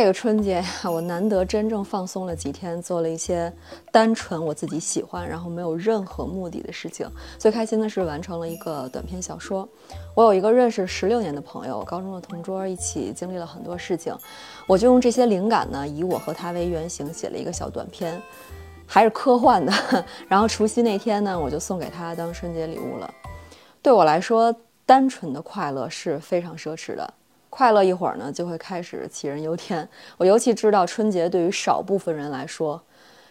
这个春节呀我难得真正放松了几天，做了一些单纯我自己喜欢，然后没有任何目的的事情。最开心的是完成了一个短篇小说。我有一个认识十六年的朋友，高中的同桌，一起经历了很多事情。我就用这些灵感呢，以我和他为原型写了一个小短片，还是科幻的。然后除夕那天呢，我就送给他当春节礼物了。对我来说，单纯的快乐是非常奢侈的。快乐一会儿呢，就会开始杞人忧天。我尤其知道春节对于少部分人来说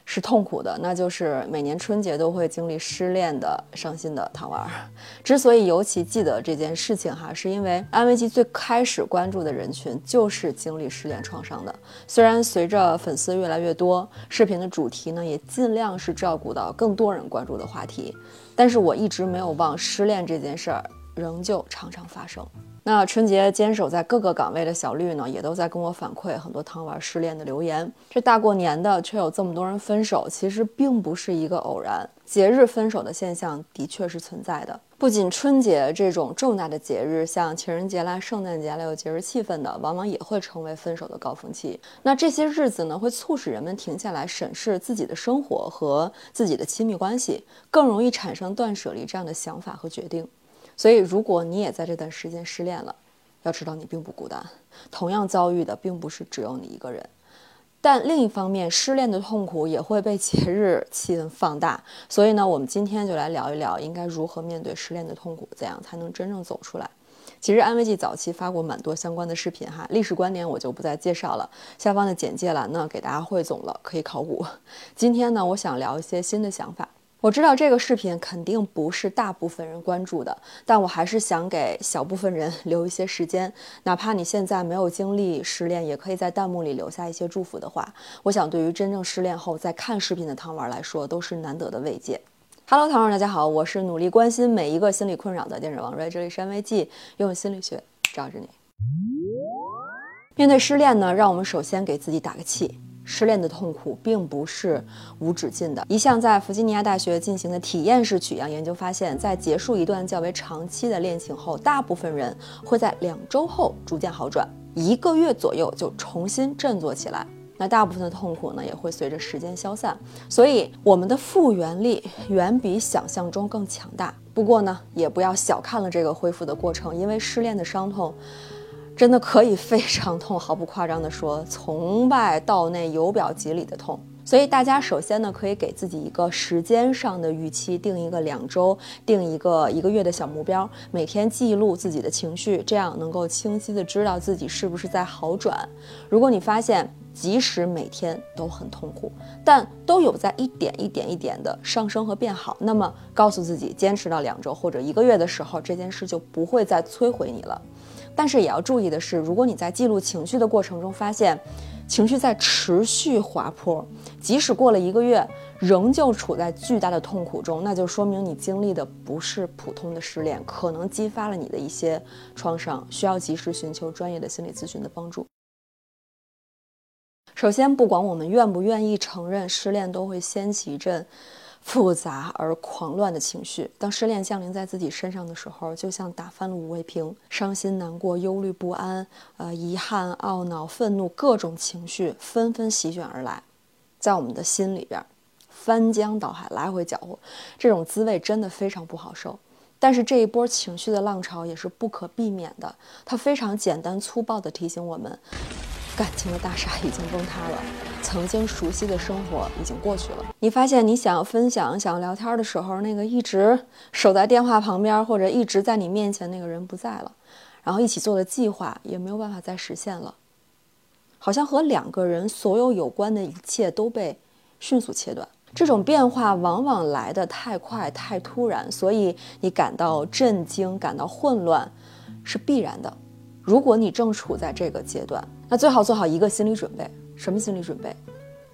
是痛苦的，那就是每年春节都会经历失恋的、伤心的糖丸。之所以尤其记得这件事情哈，是因为安慰剂最开始关注的人群就是经历失恋创伤的。虽然随着粉丝越来越多，视频的主题呢也尽量是照顾到更多人关注的话题，但是我一直没有忘失恋这件事儿，仍旧常常发生。那春节坚守在各个岗位的小绿呢，也都在跟我反馈很多糖丸失恋的留言。这大过年的，却有这么多人分手，其实并不是一个偶然。节日分手的现象的确是存在的。不仅春节这种重大的节日，像情人节啦、圣诞节啦，有节日气氛的，往往也会成为分手的高峰期。那这些日子呢，会促使人们停下来审视自己的生活和自己的亲密关系，更容易产生断舍离这样的想法和决定。所以，如果你也在这段时间失恋了，要知道你并不孤单，同样遭遇的并不是只有你一个人。但另一方面，失恋的痛苦也会被节日气氛放大。所以呢，我们今天就来聊一聊，应该如何面对失恋的痛苦，怎样才能真正走出来。其实安慰剂早期发过蛮多相关的视频哈，历史观点我就不再介绍了，下方的简介栏呢给大家汇总了，可以考古。今天呢，我想聊一些新的想法。我知道这个视频肯定不是大部分人关注的，但我还是想给小部分人 留一些时间。哪怕你现在没有经历失恋，也可以在弹幕里留下一些祝福的话。我想，对于真正失恋后在看视频的糖丸来说，都是难得的慰藉。Hello，糖丸，大家好，我是努力关心每一个心理困扰的电视王瑞，这里是安慰剂，用心理学罩着你。面对失恋呢，让我们首先给自己打个气。失恋的痛苦并不是无止境的。一项在弗吉尼亚大学进行的体验式取样研究发现，在结束一段较为长期的恋情后，大部分人会在两周后逐渐好转，一个月左右就重新振作起来。那大部分的痛苦呢，也会随着时间消散。所以，我们的复原力远比想象中更强大。不过呢，也不要小看了这个恢复的过程，因为失恋的伤痛。真的可以非常痛，毫不夸张地说，从外到内由表及里的痛。所以大家首先呢，可以给自己一个时间上的预期，定一个两周，定一个一个月的小目标，每天记录自己的情绪，这样能够清晰的知道自己是不是在好转。如果你发现即使每天都很痛苦，但都有在一点一点一点的上升和变好，那么告诉自己，坚持到两周或者一个月的时候，这件事就不会再摧毁你了。但是也要注意的是，如果你在记录情绪的过程中发现情绪在持续滑坡，即使过了一个月，仍旧处在巨大的痛苦中，那就说明你经历的不是普通的失恋，可能激发了你的一些创伤，需要及时寻求专业的心理咨询的帮助。首先，不管我们愿不愿意承认，失恋都会掀起一阵。复杂而狂乱的情绪，当失恋降临在自己身上的时候，就像打翻了五味瓶，伤心、难过、忧虑、不安，呃，遗憾、懊恼、愤怒，各种情绪纷纷席卷而来，在我们的心里边翻江倒海，来回搅和，这种滋味真的非常不好受。但是这一波情绪的浪潮也是不可避免的，它非常简单粗暴地提醒我们。感情的大厦已经崩塌了，曾经熟悉的生活已经过去了。你发现你想要分享、想要聊天的时候，那个一直守在电话旁边或者一直在你面前那个人不在了，然后一起做的计划也没有办法再实现了，好像和两个人所有有关的一切都被迅速切断。这种变化往往来得太快、太突然，所以你感到震惊、感到混乱是必然的。如果你正处在这个阶段，那最好做好一个心理准备。什么心理准备？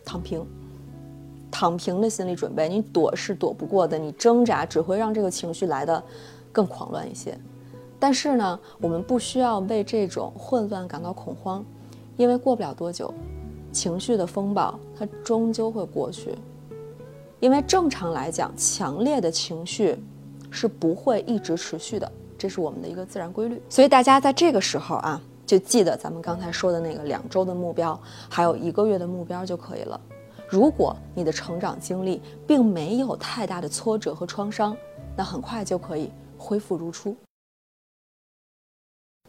躺平，躺平的心理准备。你躲是躲不过的，你挣扎只会让这个情绪来的更狂乱一些。但是呢，我们不需要为这种混乱感到恐慌，因为过不了多久，情绪的风暴它终究会过去。因为正常来讲，强烈的情绪是不会一直持续的。这是我们的一个自然规律，所以大家在这个时候啊，就记得咱们刚才说的那个两周的目标，还有一个月的目标就可以了。如果你的成长经历并没有太大的挫折和创伤，那很快就可以恢复如初。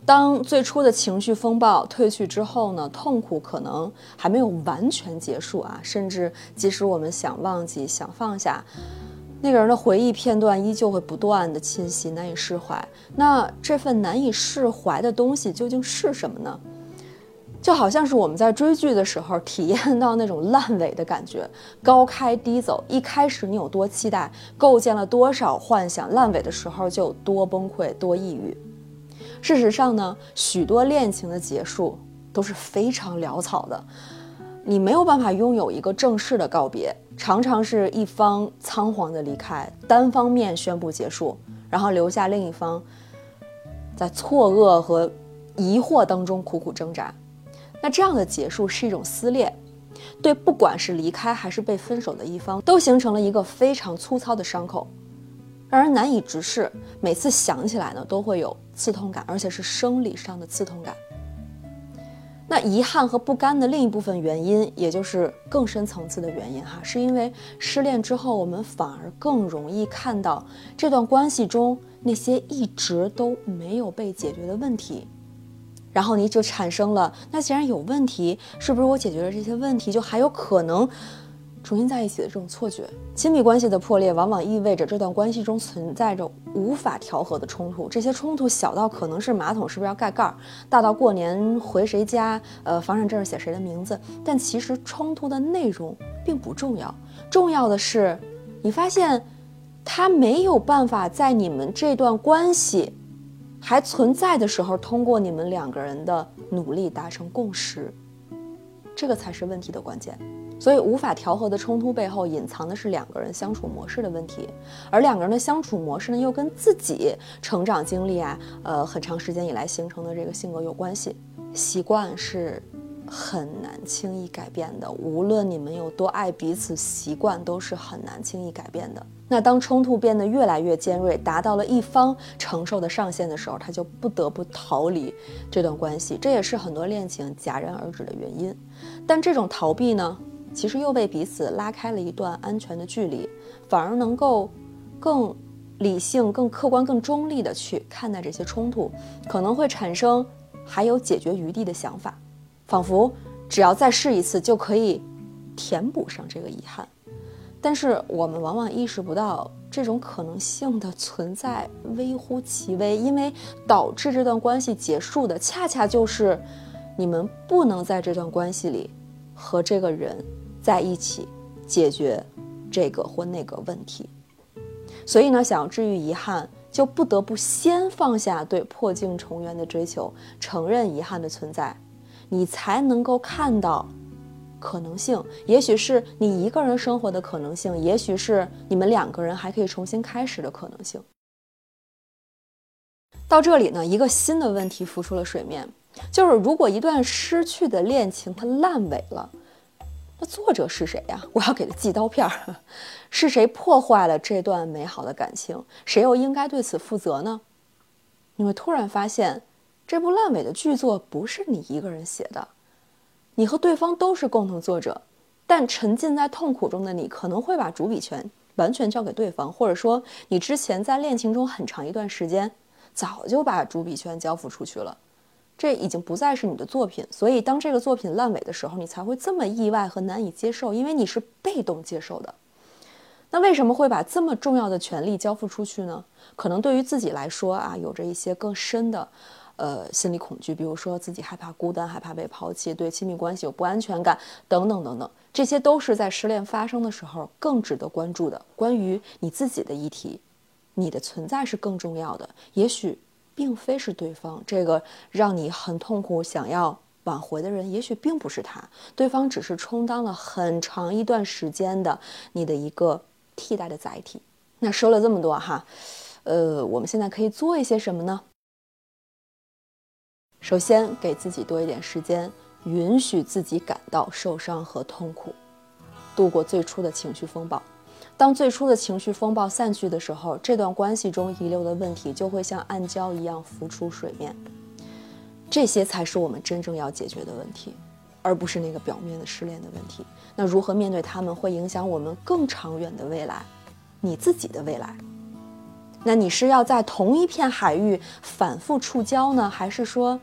当最初的情绪风暴退去之后呢，痛苦可能还没有完全结束啊，甚至即使我们想忘记、想放下，那个人的回忆片段依旧会不断的侵袭，难以释怀。那这份难以释怀的东西究竟是什么呢？就好像是我们在追剧的时候体验到那种烂尾的感觉，高开低走。一开始你有多期待，构建了多少幻想，烂尾的时候就有多崩溃、多抑郁。事实上呢，许多恋情的结束都是非常潦草的，你没有办法拥有一个正式的告别，常常是一方仓皇的离开，单方面宣布结束，然后留下另一方在错愕和疑惑当中苦苦挣扎。那这样的结束是一种撕裂，对不管是离开还是被分手的一方，都形成了一个非常粗糙的伤口，让人难以直视。每次想起来呢，都会有刺痛感，而且是生理上的刺痛感。那遗憾和不甘的另一部分原因，也就是更深层次的原因哈，是因为失恋之后，我们反而更容易看到这段关系中那些一直都没有被解决的问题。然后你就产生了，那既然有问题，是不是我解决了这些问题，就还有可能重新在一起的这种错觉？亲密关系的破裂，往往意味着这段关系中存在着无法调和的冲突。这些冲突小到可能是马桶是不是要盖盖儿，大到过年回谁家，呃，房产证写谁的名字。但其实冲突的内容并不重要，重要的是，你发现他没有办法在你们这段关系。还存在的时候，通过你们两个人的努力达成共识，这个才是问题的关键。所以，无法调和的冲突背后隐藏的是两个人相处模式的问题，而两个人的相处模式呢，又跟自己成长经历啊，呃，很长时间以来形成的这个性格有关系。习惯是。很难轻易改变的，无论你们有多爱彼此，习惯都是很难轻易改变的。那当冲突变得越来越尖锐，达到了一方承受的上限的时候，他就不得不逃离这段关系，这也是很多恋情戛然而止的原因。但这种逃避呢，其实又为彼此拉开了一段安全的距离，反而能够更理性、更客观、更中立的去看待这些冲突，可能会产生还有解决余地的想法。仿佛只要再试一次就可以填补上这个遗憾，但是我们往往意识不到这种可能性的存在微乎其微，因为导致这段关系结束的恰恰就是你们不能在这段关系里和这个人在一起解决这个或那个问题。所以呢，想要治愈遗憾，就不得不先放下对破镜重圆的追求，承认遗憾的存在。你才能够看到可能性，也许是你一个人生活的可能性，也许是你们两个人还可以重新开始的可能性。到这里呢，一个新的问题浮出了水面，就是如果一段失去的恋情它烂尾了，那作者是谁呀？我要给他寄刀片儿，是谁破坏了这段美好的感情？谁又应该对此负责呢？你会突然发现。这部烂尾的剧作不是你一个人写的，你和对方都是共同作者，但沉浸在痛苦中的你可能会把主笔权完全交给对方，或者说你之前在恋情中很长一段时间早就把主笔权交付出去了，这已经不再是你的作品，所以当这个作品烂尾的时候，你才会这么意外和难以接受，因为你是被动接受的。那为什么会把这么重要的权利交付出去呢？可能对于自己来说啊，有着一些更深的。呃，心理恐惧，比如说自己害怕孤单，害怕被抛弃，对亲密关系有不安全感，等等等等，这些都是在失恋发生的时候更值得关注的关于你自己的议题。你的存在是更重要的，也许并非是对方这个让你很痛苦、想要挽回的人，也许并不是他，对方只是充当了很长一段时间的你的一个替代的载体。那说了这么多哈，呃，我们现在可以做一些什么呢？首先，给自己多一点时间，允许自己感到受伤和痛苦，度过最初的情绪风暴。当最初的情绪风暴散去的时候，这段关系中遗留的问题就会像暗礁一样浮出水面。这些才是我们真正要解决的问题，而不是那个表面的失恋的问题。那如何面对他们，会影响我们更长远的未来，你自己的未来。那你是要在同一片海域反复触礁呢，还是说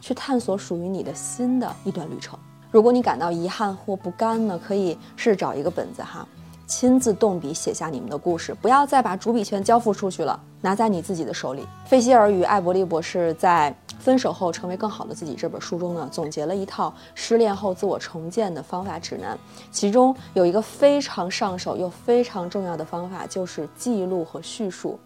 去探索属于你的新的一段旅程？如果你感到遗憾或不甘呢，可以试着找一个本子哈。亲自动笔写下你们的故事，不要再把主笔权交付出去了，拿在你自己的手里。费希尔与艾伯利博士在《分手后成为更好的自己》这本书中呢，总结了一套失恋后自我重建的方法指南，其中有一个非常上手又非常重要的方法，就是记录和叙述。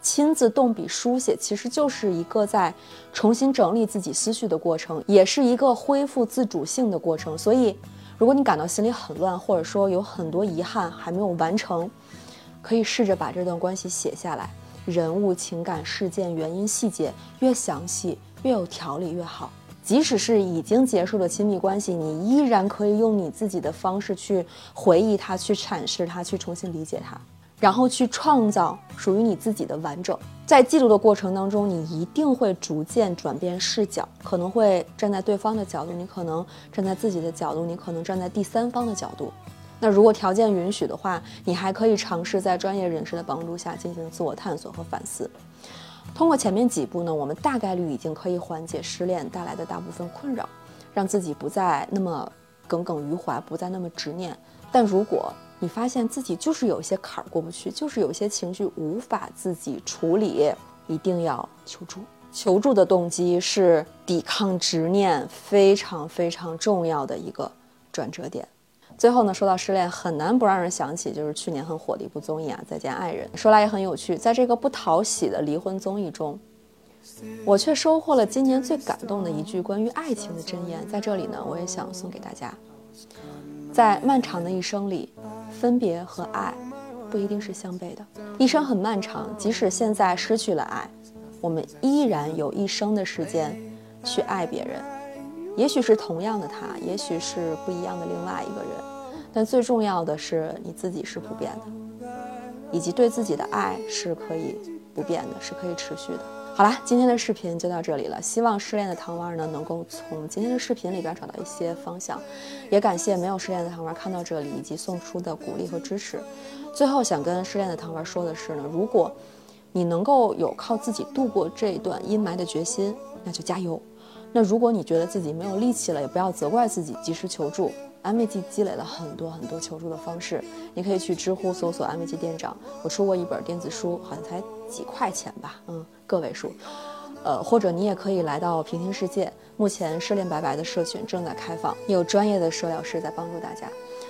亲自动笔书写，其实就是一个在重新整理自己思绪的过程，也是一个恢复自主性的过程。所以。如果你感到心里很乱，或者说有很多遗憾还没有完成，可以试着把这段关系写下来，人物、情感、事件、原因、细节越详细、越有条理越好。即使是已经结束的亲密关系，你依然可以用你自己的方式去回忆它、去阐释它、去重新理解它。然后去创造属于你自己的完整。在记录的过程当中，你一定会逐渐转变视角，可能会站在对方的角度，你可能站在自己的角度，你可能站在第三方的角度。那如果条件允许的话，你还可以尝试在专业人士的帮助下进行自我探索和反思。通过前面几步呢，我们大概率已经可以缓解失恋带来的大部分困扰，让自己不再那么耿耿于怀，不再那么执念。但如果你发现自己就是有一些坎儿过不去，就是有一些情绪无法自己处理，一定要求助。求助的动机是抵抗执念非常非常重要的一个转折点。最后呢，说到失恋，很难不让人想起就是去年很火的一部综艺啊，《再见爱人》。说来也很有趣，在这个不讨喜的离婚综艺中，我却收获了今年最感动的一句关于爱情的箴言。在这里呢，我也想送给大家。在漫长的一生里，分别和爱不一定是相悖的。一生很漫长，即使现在失去了爱，我们依然有一生的时间去爱别人。也许是同样的他，也许是不一样的另外一个人，但最重要的是你自己是不变的，以及对自己的爱是可以不变的，是可以持续的。好啦，今天的视频就到这里了。希望失恋的糖丸呢，能够从今天的视频里边找到一些方向。也感谢没有失恋的糖丸看到这里以及送出的鼓励和支持。最后想跟失恋的糖丸说的是呢，如果你能够有靠自己度过这段阴霾的决心，那就加油。那如果你觉得自己没有力气了，也不要责怪自己，及时求助。安慰剂积累了很多很多求助的方式，你可以去知乎搜索“安慰剂店长”。我出过一本电子书，好像才几块钱吧，嗯，个位数。呃，或者你也可以来到平行世界，目前失恋白白的社群正在开放，有专业的社疗师在帮助大家。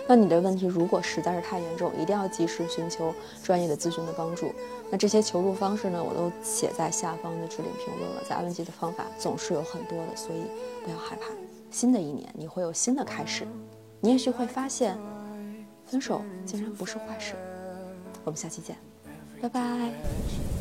那你的问题如果实在是太严重，一定要及时寻求专业的咨询的帮助。那这些求助方式呢，我都写在下方的置顶评论了。在安慰剂的方法总是有很多的，所以不要害怕。新的一年你会有新的开始。你也许会发现，分手竟然不是坏事。我们下期见，拜拜。